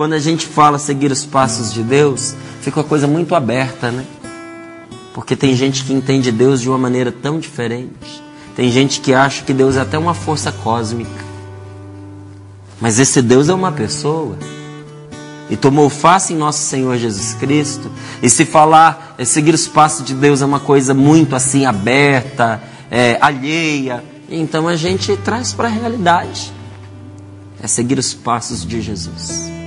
quando a gente fala seguir os passos de Deus, fica uma coisa muito aberta, né? Porque tem gente que entende Deus de uma maneira tão diferente. Tem gente que acha que Deus é até uma força cósmica. Mas esse Deus é uma pessoa. E tomou face em nosso Senhor Jesus Cristo. E se falar, é, seguir os passos de Deus é uma coisa muito assim aberta, é, alheia. Então a gente traz para a realidade. É seguir os passos de Jesus.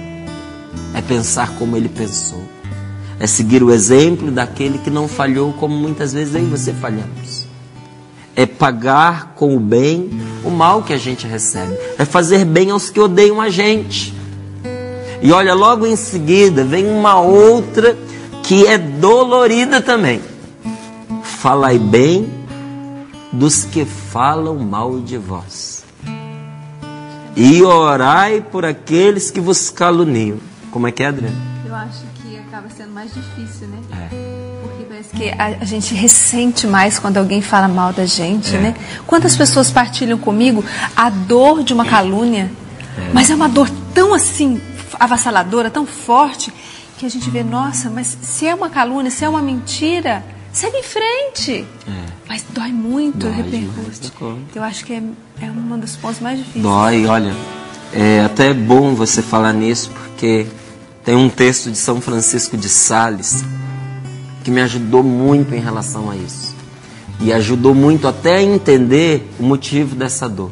É pensar como ele pensou. É seguir o exemplo daquele que não falhou, como muitas vezes eu e você falhamos. É pagar com o bem o mal que a gente recebe. É fazer bem aos que odeiam a gente. E olha, logo em seguida vem uma outra que é dolorida também. Falai bem dos que falam mal de vós. E orai por aqueles que vos caluniam. Como é que é, Adriana? Eu acho que acaba sendo mais difícil, né? É. Porque parece que a, a, gente ressente mais quando alguém fala mal da gente, é. né? Quantas pessoas partilham comigo a dor de uma calúnia, é. mas é uma dor tão assim avassaladora, tão forte, que a gente vê, nossa, mas se é uma calúnia, se é uma mentira, segue em frente. É. Mas dói muito, dói repercute. Eu acho que é, é um dos pontos mais difíceis. Dói, olha, é até bom você falar nisso, porque tem um texto de São Francisco de Sales que me ajudou muito em relação a isso. E ajudou muito até a entender o motivo dessa dor.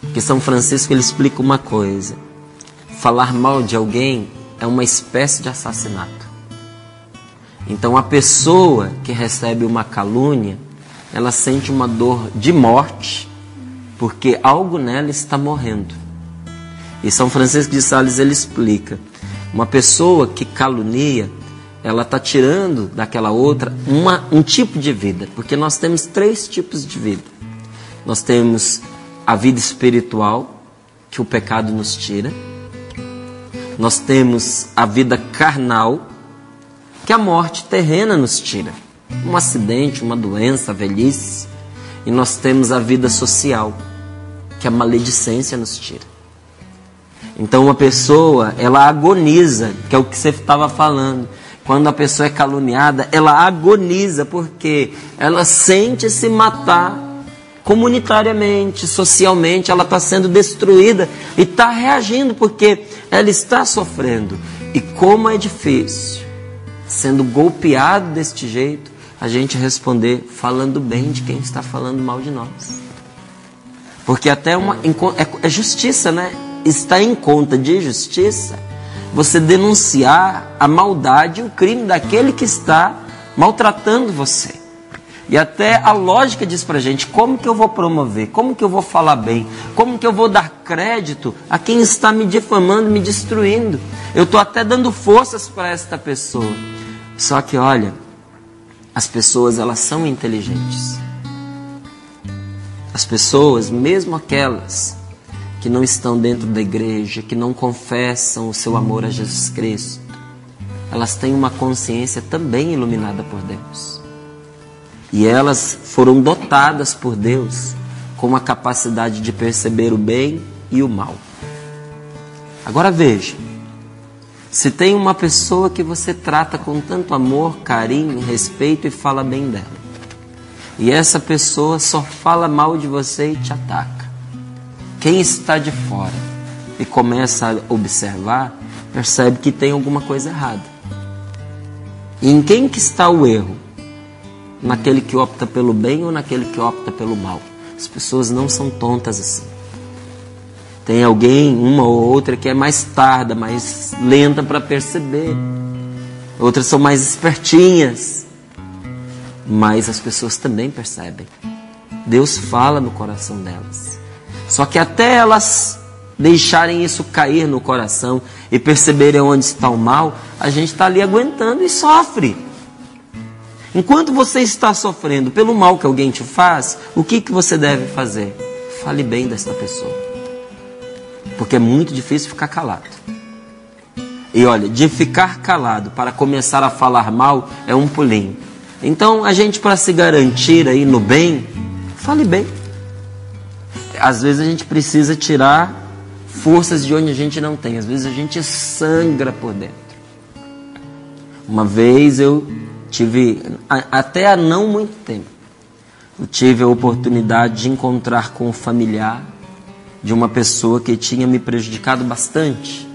Porque São Francisco ele explica uma coisa: falar mal de alguém é uma espécie de assassinato. Então a pessoa que recebe uma calúnia, ela sente uma dor de morte, porque algo nela está morrendo. E São Francisco de Sales ele explica: uma pessoa que calunia, ela está tirando daquela outra uma, um tipo de vida, porque nós temos três tipos de vida. Nós temos a vida espiritual, que o pecado nos tira. Nós temos a vida carnal, que a morte terrena nos tira. Um acidente, uma doença, a velhice. E nós temos a vida social, que a maledicência nos tira. Então uma pessoa, ela agoniza, que é o que você estava falando. Quando a pessoa é caluniada, ela agoniza porque ela sente se matar comunitariamente, socialmente, ela está sendo destruída e está reagindo porque ela está sofrendo. E como é difícil, sendo golpeado deste jeito, a gente responder falando bem de quem está falando mal de nós. Porque até uma é, é justiça, né? Está em conta de justiça você denunciar a maldade e o crime daquele que está maltratando você. E até a lógica diz pra gente como que eu vou promover, como que eu vou falar bem, como que eu vou dar crédito a quem está me difamando, me destruindo. Eu estou até dando forças para esta pessoa. Só que olha, as pessoas elas são inteligentes. As pessoas, mesmo aquelas que não estão dentro da igreja, que não confessam o seu amor a Jesus Cristo, elas têm uma consciência também iluminada por Deus. E elas foram dotadas por Deus com a capacidade de perceber o bem e o mal. Agora veja, se tem uma pessoa que você trata com tanto amor, carinho, respeito e fala bem dela, e essa pessoa só fala mal de você e te ataca, quem está de fora e começa a observar, percebe que tem alguma coisa errada. E em quem que está o erro? Naquele que opta pelo bem ou naquele que opta pelo mal? As pessoas não são tontas assim. Tem alguém, uma ou outra, que é mais tarda, mais lenta para perceber. Outras são mais espertinhas. Mas as pessoas também percebem. Deus fala no coração delas. Só que até elas deixarem isso cair no coração e perceberem onde está o mal, a gente está ali aguentando e sofre. Enquanto você está sofrendo pelo mal que alguém te faz, o que, que você deve fazer? Fale bem desta pessoa. Porque é muito difícil ficar calado. E olha, de ficar calado para começar a falar mal é um pulinho. Então, a gente, para se garantir aí no bem, fale bem às vezes a gente precisa tirar forças de onde a gente não tem. Às vezes a gente sangra por dentro. Uma vez eu tive, até há não muito tempo, eu tive a oportunidade de encontrar com um familiar de uma pessoa que tinha me prejudicado bastante.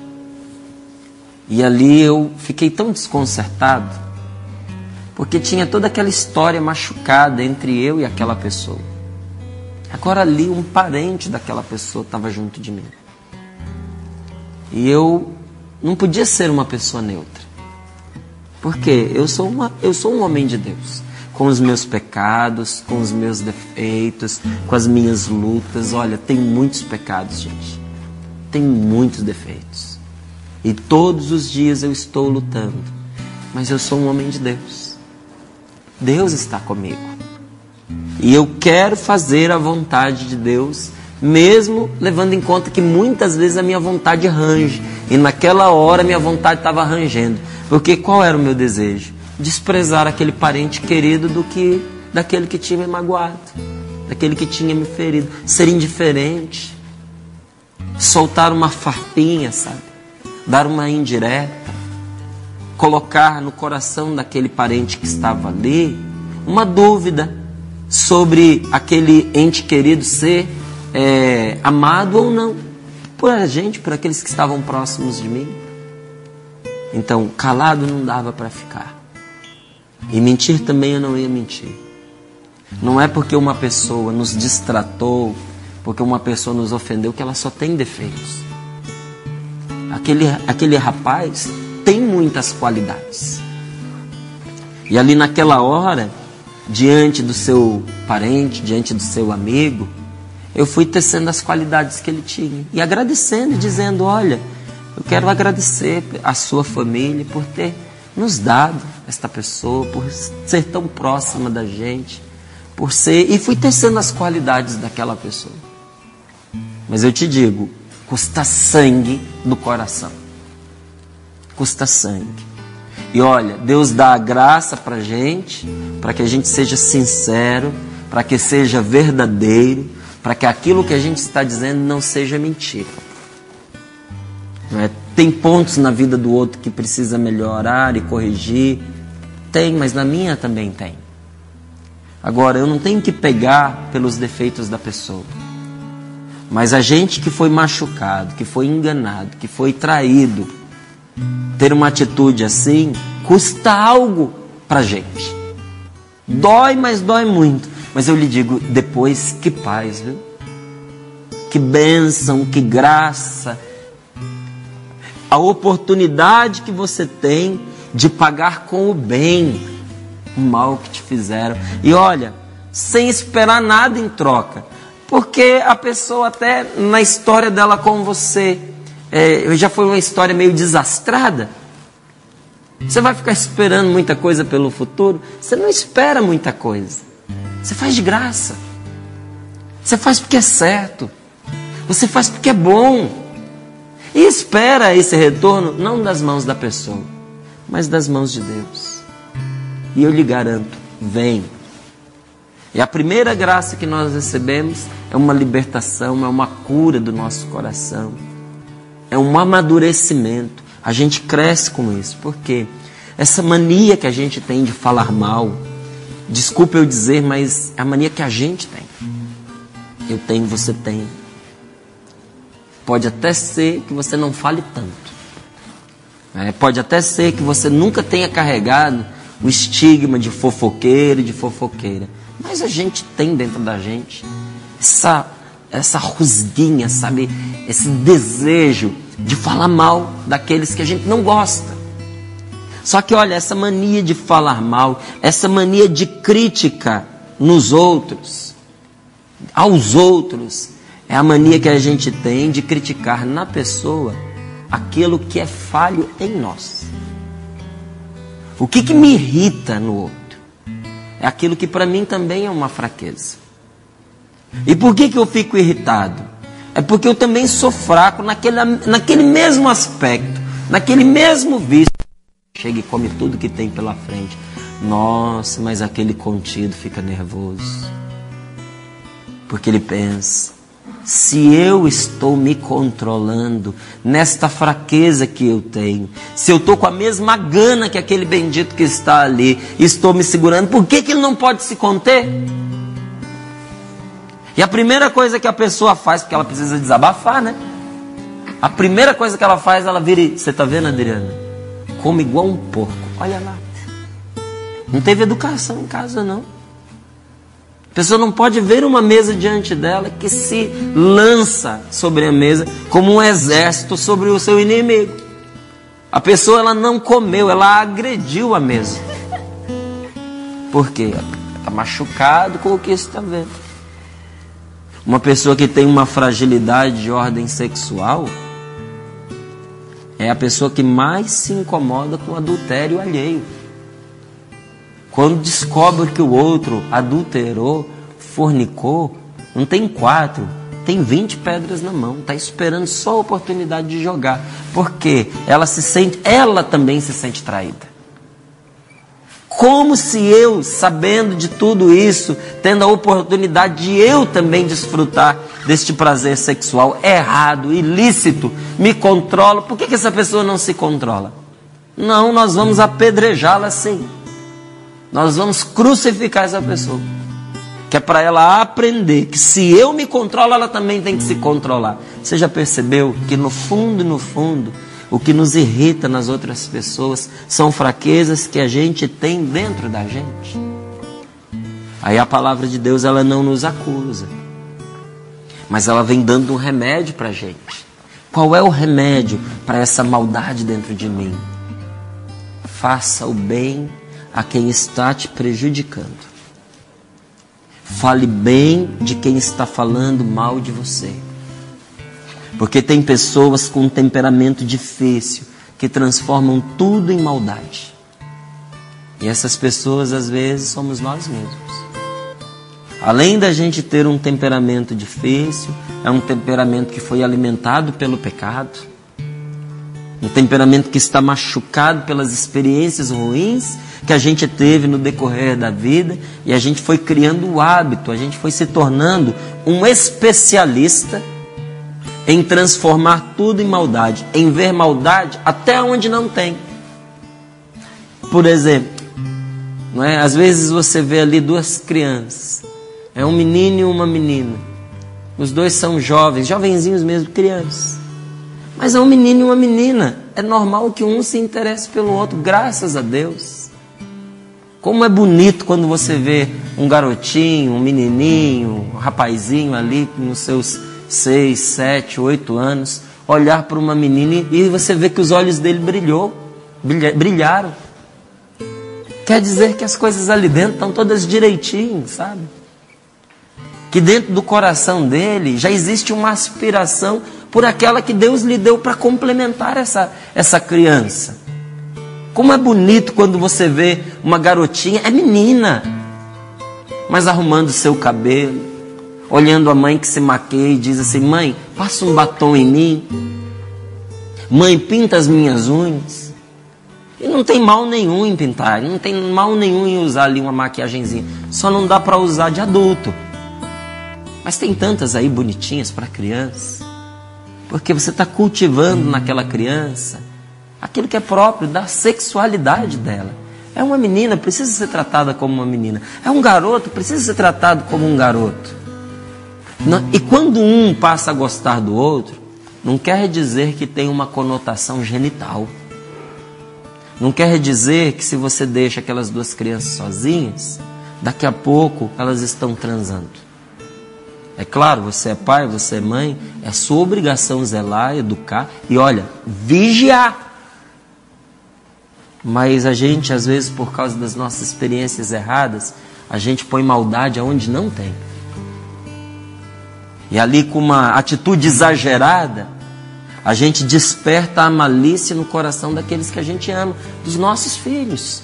E ali eu fiquei tão desconcertado, porque tinha toda aquela história machucada entre eu e aquela pessoa. Agora ali um parente daquela pessoa estava junto de mim. E eu não podia ser uma pessoa neutra. Porque eu sou, uma, eu sou um homem de Deus. Com os meus pecados, com os meus defeitos, com as minhas lutas. Olha, tem muitos pecados, gente. Tem muitos defeitos. E todos os dias eu estou lutando. Mas eu sou um homem de Deus. Deus está comigo. E eu quero fazer a vontade de Deus, mesmo levando em conta que muitas vezes a minha vontade range. E naquela hora minha vontade estava rangendo. Porque qual era o meu desejo? Desprezar aquele parente querido do que daquele que tinha me magoado, daquele que tinha me ferido, ser indiferente, soltar uma farpinha, sabe? Dar uma indireta, colocar no coração daquele parente que estava ali uma dúvida sobre aquele ente querido ser é, amado ou não por a gente, por aqueles que estavam próximos de mim. Então, calado não dava para ficar. E mentir também eu não ia mentir. Não é porque uma pessoa nos distratou, porque uma pessoa nos ofendeu, que ela só tem defeitos. Aquele, aquele rapaz tem muitas qualidades. E ali naquela hora, diante do seu parente, diante do seu amigo, eu fui tecendo as qualidades que ele tinha e agradecendo e dizendo: Olha, eu quero agradecer a sua família por ter nos dado esta pessoa, por ser tão próxima da gente, por ser. E fui tecendo as qualidades daquela pessoa. Mas eu te digo: custa sangue no coração. Custa sangue. E olha, Deus dá a graça para gente, para que a gente seja sincero, para que seja verdadeiro, para que aquilo que a gente está dizendo não seja mentira. Não é? Tem pontos na vida do outro que precisa melhorar e corrigir. Tem, mas na minha também tem. Agora, eu não tenho que pegar pelos defeitos da pessoa. Mas a gente que foi machucado, que foi enganado, que foi traído, ter uma atitude assim custa algo para gente. Dói, mas dói muito. Mas eu lhe digo, depois, que paz, viu? Que bênção, que graça. A oportunidade que você tem de pagar com o bem o mal que te fizeram. E olha, sem esperar nada em troca. Porque a pessoa, até na história dela com você, é, já foi uma história meio desastrada. Você vai ficar esperando muita coisa pelo futuro? Você não espera muita coisa. Você faz de graça. Você faz porque é certo. Você faz porque é bom. E espera esse retorno não das mãos da pessoa, mas das mãos de Deus. E eu lhe garanto, vem. E a primeira graça que nós recebemos é uma libertação, é uma cura do nosso coração é um amadurecimento. A gente cresce com isso. Por quê? Essa mania que a gente tem de falar mal, desculpa eu dizer, mas é a mania que a gente tem. Eu tenho, você tem. Pode até ser que você não fale tanto. É, pode até ser que você nunca tenha carregado o estigma de fofoqueiro e de fofoqueira. Mas a gente tem dentro da gente essa essa rusguinha, sabe? Esse desejo de falar mal daqueles que a gente não gosta. Só que olha, essa mania de falar mal, essa mania de crítica nos outros, aos outros, é a mania que a gente tem de criticar na pessoa aquilo que é falho em nós. O que, que me irrita no outro? É aquilo que para mim também é uma fraqueza. E por que, que eu fico irritado? É porque eu também sou fraco naquele, naquele mesmo aspecto, naquele mesmo vício. Chega e come tudo que tem pela frente. Nossa, mas aquele contido fica nervoso. Porque ele pensa: se eu estou me controlando nesta fraqueza que eu tenho, se eu estou com a mesma gana que aquele bendito que está ali, estou me segurando, por que, que ele não pode se conter? E a primeira coisa que a pessoa faz, porque ela precisa desabafar, né? A primeira coisa que ela faz, ela vira e. Você está vendo, Adriana? Come igual um porco. Olha lá. Não teve educação em casa, não pessoa não pode ver uma mesa diante dela que se lança sobre a mesa como um exército sobre o seu inimigo. A pessoa ela não comeu, ela agrediu a mesa. Por quê? Está machucado com o que está vendo. Uma pessoa que tem uma fragilidade de ordem sexual é a pessoa que mais se incomoda com o adultério alheio. Quando descobre que o outro adulterou, fornicou, não tem quatro, tem 20 pedras na mão, está esperando só a oportunidade de jogar. Porque ela se sente, ela também se sente traída. Como se eu, sabendo de tudo isso, tendo a oportunidade de eu também desfrutar deste prazer sexual errado, ilícito, me controlo, por que, que essa pessoa não se controla? Não, nós vamos apedrejá-la sim. Nós vamos crucificar essa pessoa. Que é para ela aprender que se eu me controlo, ela também tem que se controlar. Você já percebeu que no fundo, no fundo, o que nos irrita nas outras pessoas são fraquezas que a gente tem dentro da gente? Aí a palavra de Deus ela não nos acusa, mas ela vem dando um remédio para a gente. Qual é o remédio para essa maldade dentro de mim? Faça o bem a quem está te prejudicando. Fale bem de quem está falando mal de você. Porque tem pessoas com um temperamento difícil que transformam tudo em maldade. E essas pessoas às vezes somos nós mesmos. Além da gente ter um temperamento difícil, é um temperamento que foi alimentado pelo pecado, um temperamento que está machucado pelas experiências ruins que a gente teve no decorrer da vida e a gente foi criando o hábito, a gente foi se tornando um especialista em transformar tudo em maldade, em ver maldade até onde não tem. Por exemplo, não é? Às vezes você vê ali duas crianças, é um menino e uma menina. Os dois são jovens, jovenzinhos mesmo, crianças. Mas é um menino e uma menina. É normal que um se interesse pelo outro, graças a Deus. Como é bonito quando você vê um garotinho, um menininho, um rapazinho ali com os seus seis, sete, oito anos, olhar para uma menina e você vê que os olhos dele brilhou, brilharam. Quer dizer que as coisas ali dentro estão todas direitinho, sabe? Que dentro do coração dele já existe uma aspiração por aquela que Deus lhe deu para complementar essa, essa criança. Como é bonito quando você vê uma garotinha, é menina, mas arrumando seu cabelo, olhando a mãe que se maqueia e diz assim: Mãe, passa um batom em mim. Mãe, pinta as minhas unhas. E não tem mal nenhum em pintar, não tem mal nenhum em usar ali uma maquiagemzinha. Só não dá para usar de adulto. Mas tem tantas aí bonitinhas para criança. Porque você está cultivando naquela criança aquilo que é próprio da sexualidade dela. É uma menina, precisa ser tratada como uma menina. É um garoto, precisa ser tratado como um garoto. E quando um passa a gostar do outro, não quer dizer que tem uma conotação genital. Não quer dizer que se você deixa aquelas duas crianças sozinhas, daqui a pouco elas estão transando. É claro, você é pai, você é mãe, é sua obrigação zelar, educar e olha, vigiar mas a gente, às vezes, por causa das nossas experiências erradas, a gente põe maldade aonde não tem. E ali, com uma atitude exagerada, a gente desperta a malícia no coração daqueles que a gente ama, dos nossos filhos.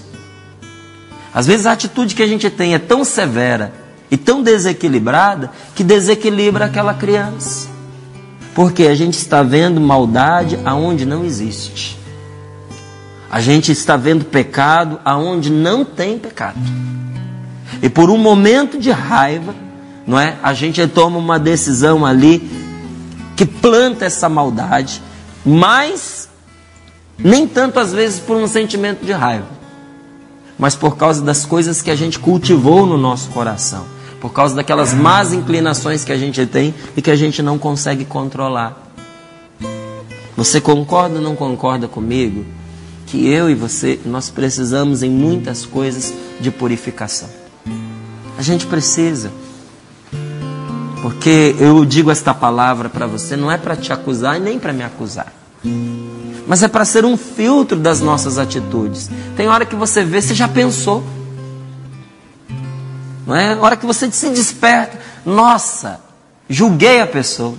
Às vezes a atitude que a gente tem é tão severa e tão desequilibrada que desequilibra aquela criança. Porque a gente está vendo maldade aonde não existe. A gente está vendo pecado aonde não tem pecado. E por um momento de raiva, não é? A gente toma uma decisão ali que planta essa maldade, mas nem tanto às vezes por um sentimento de raiva, mas por causa das coisas que a gente cultivou no nosso coração, por causa daquelas más inclinações que a gente tem e que a gente não consegue controlar. Você concorda ou não concorda comigo que eu e você nós precisamos em muitas coisas de purificação? A gente precisa. Porque eu digo esta palavra para você não é para te acusar e nem para me acusar. Mas é para ser um filtro das nossas atitudes. Tem hora que você vê, você já pensou. Não é? hora que você se desperta, nossa, julguei a pessoa.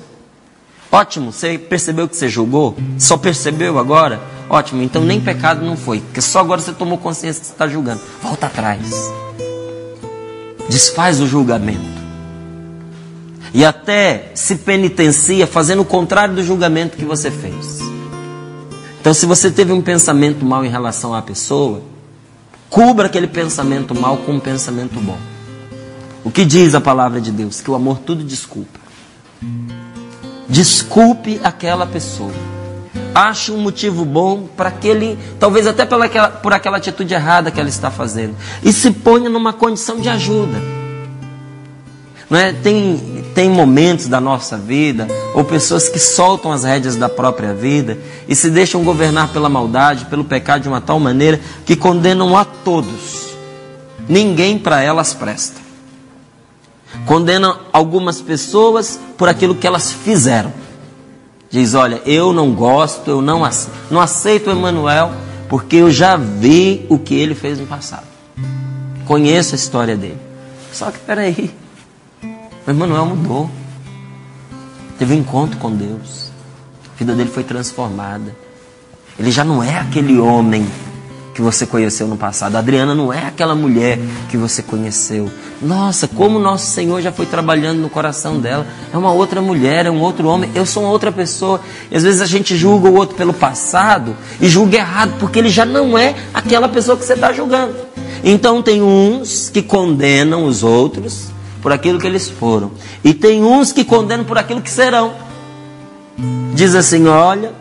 Ótimo, você percebeu que você julgou? Só percebeu agora? Ótimo, então nem pecado não foi, porque só agora você tomou consciência que você está julgando. Volta atrás. Desfaz o julgamento. E até se penitencia fazendo o contrário do julgamento que você fez. Então, se você teve um pensamento mal em relação à pessoa, cubra aquele pensamento mal com um pensamento bom. O que diz a palavra de Deus? Que o amor tudo desculpa. Desculpe aquela pessoa. Ache um motivo bom para aquele, talvez até pela, por aquela atitude errada que ela está fazendo. E se ponha numa condição de ajuda. Não é? tem, tem momentos da nossa vida, ou pessoas que soltam as rédeas da própria vida e se deixam governar pela maldade, pelo pecado de uma tal maneira que condenam a todos. Ninguém para elas presta. Condenam algumas pessoas por aquilo que elas fizeram. Diz: Olha, eu não gosto, eu não aceito, não aceito o Emanuel, porque eu já vi o que ele fez no passado. Conheço a história dele. Só que peraí, o Emanuel mudou. Teve um encontro com Deus. A vida dele foi transformada. Ele já não é aquele homem que você conheceu no passado. A Adriana não é aquela mulher que você conheceu. Nossa, como nosso Senhor já foi trabalhando no coração dela. É uma outra mulher, é um outro homem. Eu sou uma outra pessoa. E às vezes a gente julga o outro pelo passado e julga errado, porque ele já não é aquela pessoa que você está julgando. Então tem uns que condenam os outros por aquilo que eles foram. E tem uns que condenam por aquilo que serão. Diz assim: olha,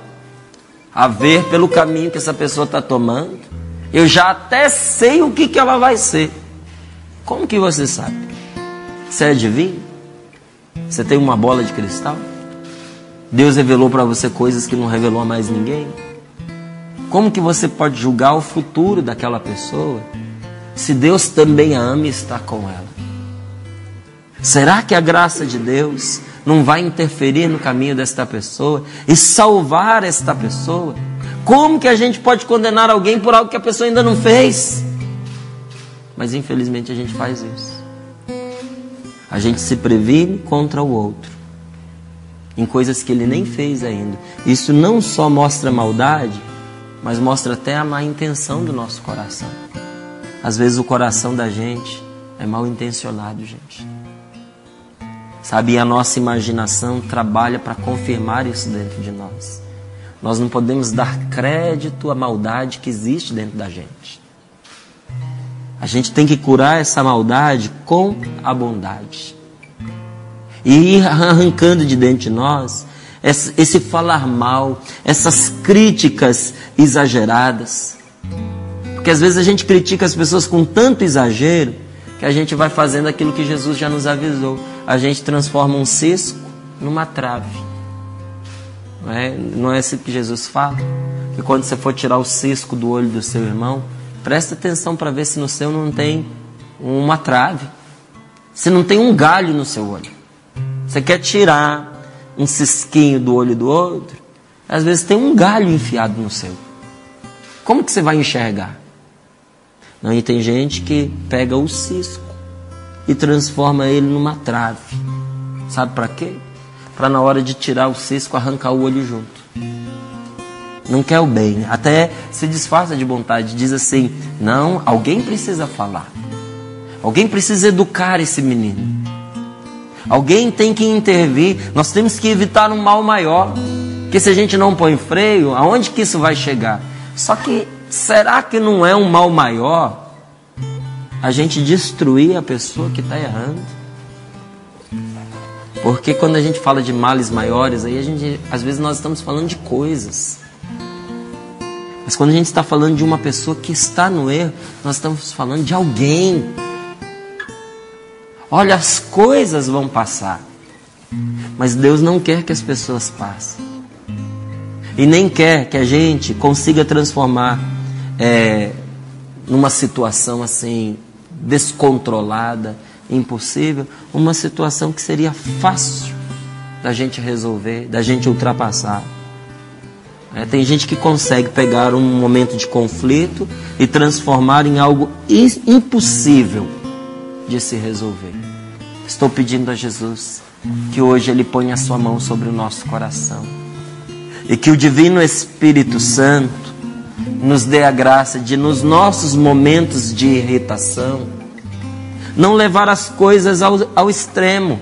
a ver pelo caminho que essa pessoa está tomando, eu já até sei o que, que ela vai ser. Como que você sabe? Você é divino? Você tem uma bola de cristal? Deus revelou para você coisas que não revelou a mais ninguém? Como que você pode julgar o futuro daquela pessoa se Deus também a ama e está com ela? Será que a graça de Deus não vai interferir no caminho desta pessoa e salvar esta pessoa? Como que a gente pode condenar alguém por algo que a pessoa ainda não fez? Mas infelizmente a gente faz isso. A gente se previne contra o outro em coisas que ele nem fez ainda. Isso não só mostra maldade, mas mostra até a má intenção do nosso coração. Às vezes o coração da gente é mal intencionado, gente. Sabe, e a nossa imaginação trabalha para confirmar isso dentro de nós. Nós não podemos dar crédito à maldade que existe dentro da gente. A gente tem que curar essa maldade com a bondade. E ir arrancando de dentro de nós esse, esse falar mal, essas críticas exageradas. Porque às vezes a gente critica as pessoas com tanto exagero que a gente vai fazendo aquilo que Jesus já nos avisou. A gente transforma um cisco numa trave. Não é, não é assim que Jesus fala? Que quando você for tirar o cisco do olho do seu irmão, presta atenção para ver se no seu não tem uma trave. Se não tem um galho no seu olho. Você quer tirar um cisquinho do olho do outro, às vezes tem um galho enfiado no seu. Como que você vai enxergar? E tem gente que pega o cisco e transforma ele numa trave. Sabe para quê? Para na hora de tirar o cisco arrancar o olho junto. Não quer o bem, até se disfarça de vontade, diz assim: "Não, alguém precisa falar. Alguém precisa educar esse menino. Alguém tem que intervir. Nós temos que evitar um mal maior. Porque se a gente não põe freio, aonde que isso vai chegar? Só que será que não é um mal maior a gente destruir a pessoa que está errando? Porque quando a gente fala de males maiores, aí a gente, às vezes nós estamos falando de coisas. Mas quando a gente está falando de uma pessoa que está no erro, nós estamos falando de alguém. Olha, as coisas vão passar. Mas Deus não quer que as pessoas passem. E nem quer que a gente consiga transformar é, numa situação assim descontrolada, impossível, uma situação que seria fácil da gente resolver, da gente ultrapassar. É, tem gente que consegue pegar um momento de conflito e transformar em algo impossível de se resolver. Estou pedindo a Jesus que hoje Ele ponha a sua mão sobre o nosso coração e que o Divino Espírito Santo nos dê a graça de, nos nossos momentos de irritação, não levar as coisas ao, ao extremo.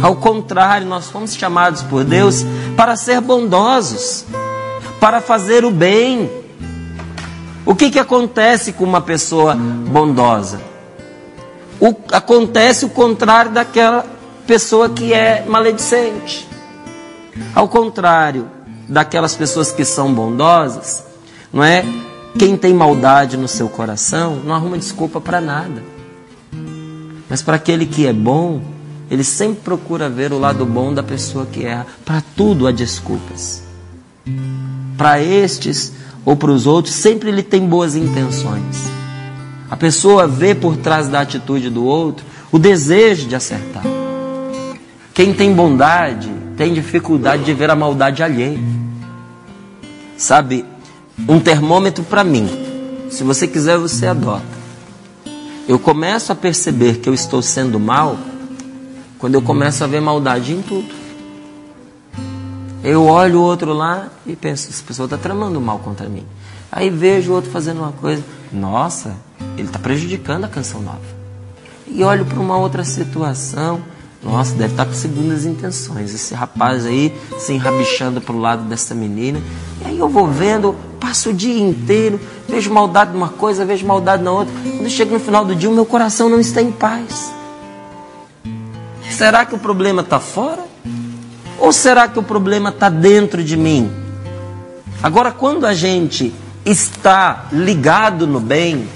Ao contrário, nós fomos chamados por Deus para ser bondosos, para fazer o bem. O que, que acontece com uma pessoa bondosa? O, acontece o contrário daquela pessoa que é maledicente. Ao contrário daquelas pessoas que são bondosas, não é? Quem tem maldade no seu coração não arruma desculpa para nada. Mas para aquele que é bom, ele sempre procura ver o lado bom da pessoa que erra. Para tudo há desculpas. Para estes ou para os outros, sempre ele tem boas intenções. A pessoa vê por trás da atitude do outro o desejo de acertar. Quem tem bondade tem dificuldade de ver a maldade alheia. Sabe, um termômetro para mim. Se você quiser, você adota. Eu começo a perceber que eu estou sendo mal quando eu começo a ver maldade em tudo. Eu olho o outro lá e penso, essa pessoa está tramando mal contra mim. Aí vejo o outro fazendo uma coisa, nossa, ele está prejudicando a canção nova. E olho para uma outra situação, nossa, deve estar tá com segundas intenções. Esse rapaz aí se enrabixando para o lado dessa menina. E aí eu vou vendo, passo o dia inteiro, vejo maldade numa coisa, vejo maldade na outra. Quando chega no final do dia, o meu coração não está em paz. Será que o problema está fora? Ou será que o problema está dentro de mim? Agora, quando a gente está ligado no bem,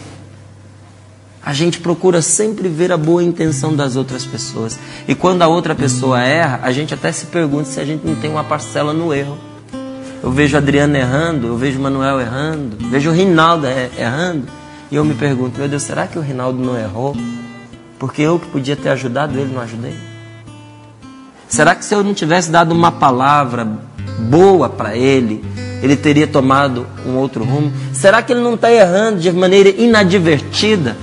a gente procura sempre ver a boa intenção das outras pessoas. E quando a outra pessoa erra, a gente até se pergunta se a gente não tem uma parcela no erro. Eu vejo Adriano errando, eu vejo Manuel errando, vejo o Rinaldo errando, e eu me pergunto, meu Deus, será que o Rinaldo não errou? Porque eu que podia ter ajudado ele, não ajudei? Será que se eu não tivesse dado uma palavra boa para ele, ele teria tomado um outro rumo? Será que ele não está errando de maneira inadvertida?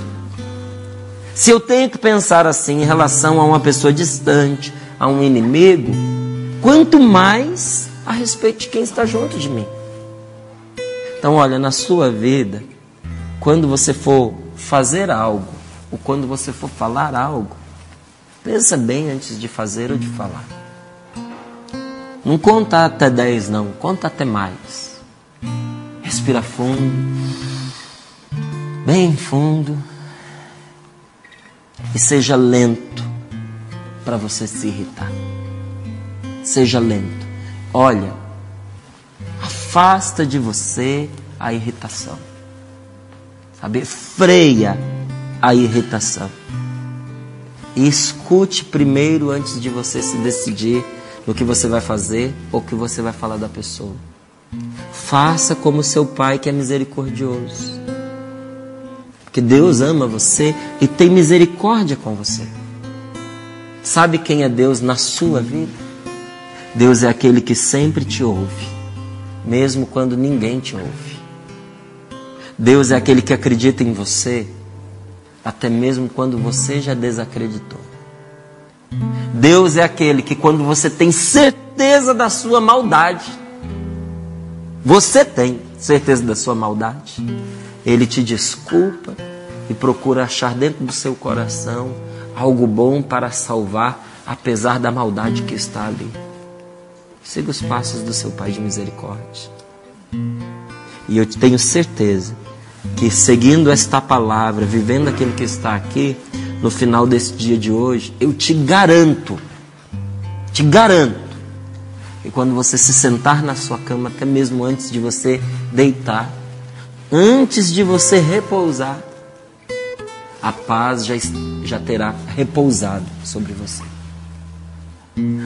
Se eu tenho que pensar assim em relação a uma pessoa distante, a um inimigo, quanto mais a respeito de quem está junto de mim. Então, olha, na sua vida, quando você for fazer algo, ou quando você for falar algo, pensa bem antes de fazer ou de falar. Não conta até 10, não, conta até mais. Respira fundo, bem fundo e seja lento para você se irritar. Seja lento. Olha, afasta de você a irritação. Sabe? Freia a irritação. E escute primeiro antes de você se decidir no que você vai fazer ou o que você vai falar da pessoa. Faça como seu pai que é misericordioso que Deus ama você e tem misericórdia com você. Sabe quem é Deus na sua vida? Deus é aquele que sempre te ouve, mesmo quando ninguém te ouve. Deus é aquele que acredita em você, até mesmo quando você já desacreditou. Deus é aquele que, quando você tem certeza da sua maldade, você tem certeza da sua maldade, Ele te desculpa, e procura achar dentro do seu coração algo bom para salvar, apesar da maldade que está ali. Siga os passos do seu Pai de misericórdia. E eu tenho certeza que seguindo esta palavra, vivendo aquilo que está aqui, no final desse dia de hoje, eu te garanto Te garanto que quando você se sentar na sua cama, até mesmo antes de você deitar, antes de você repousar, a paz já, já terá repousado sobre você.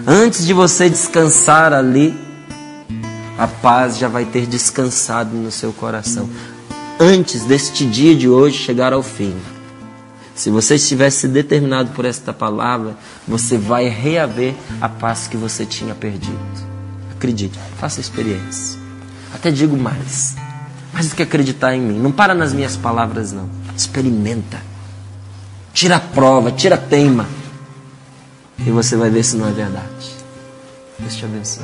Antes de você descansar ali, a paz já vai ter descansado no seu coração. Antes deste dia de hoje chegar ao fim, se você estivesse determinado por esta palavra, você vai reaver a paz que você tinha perdido. Acredite, faça a experiência. Até digo mais. Mais do que acreditar em mim. Não para nas minhas palavras, não. Experimenta. Tira a prova, tira a teima. E você vai ver se não é verdade. Deus te abençoe.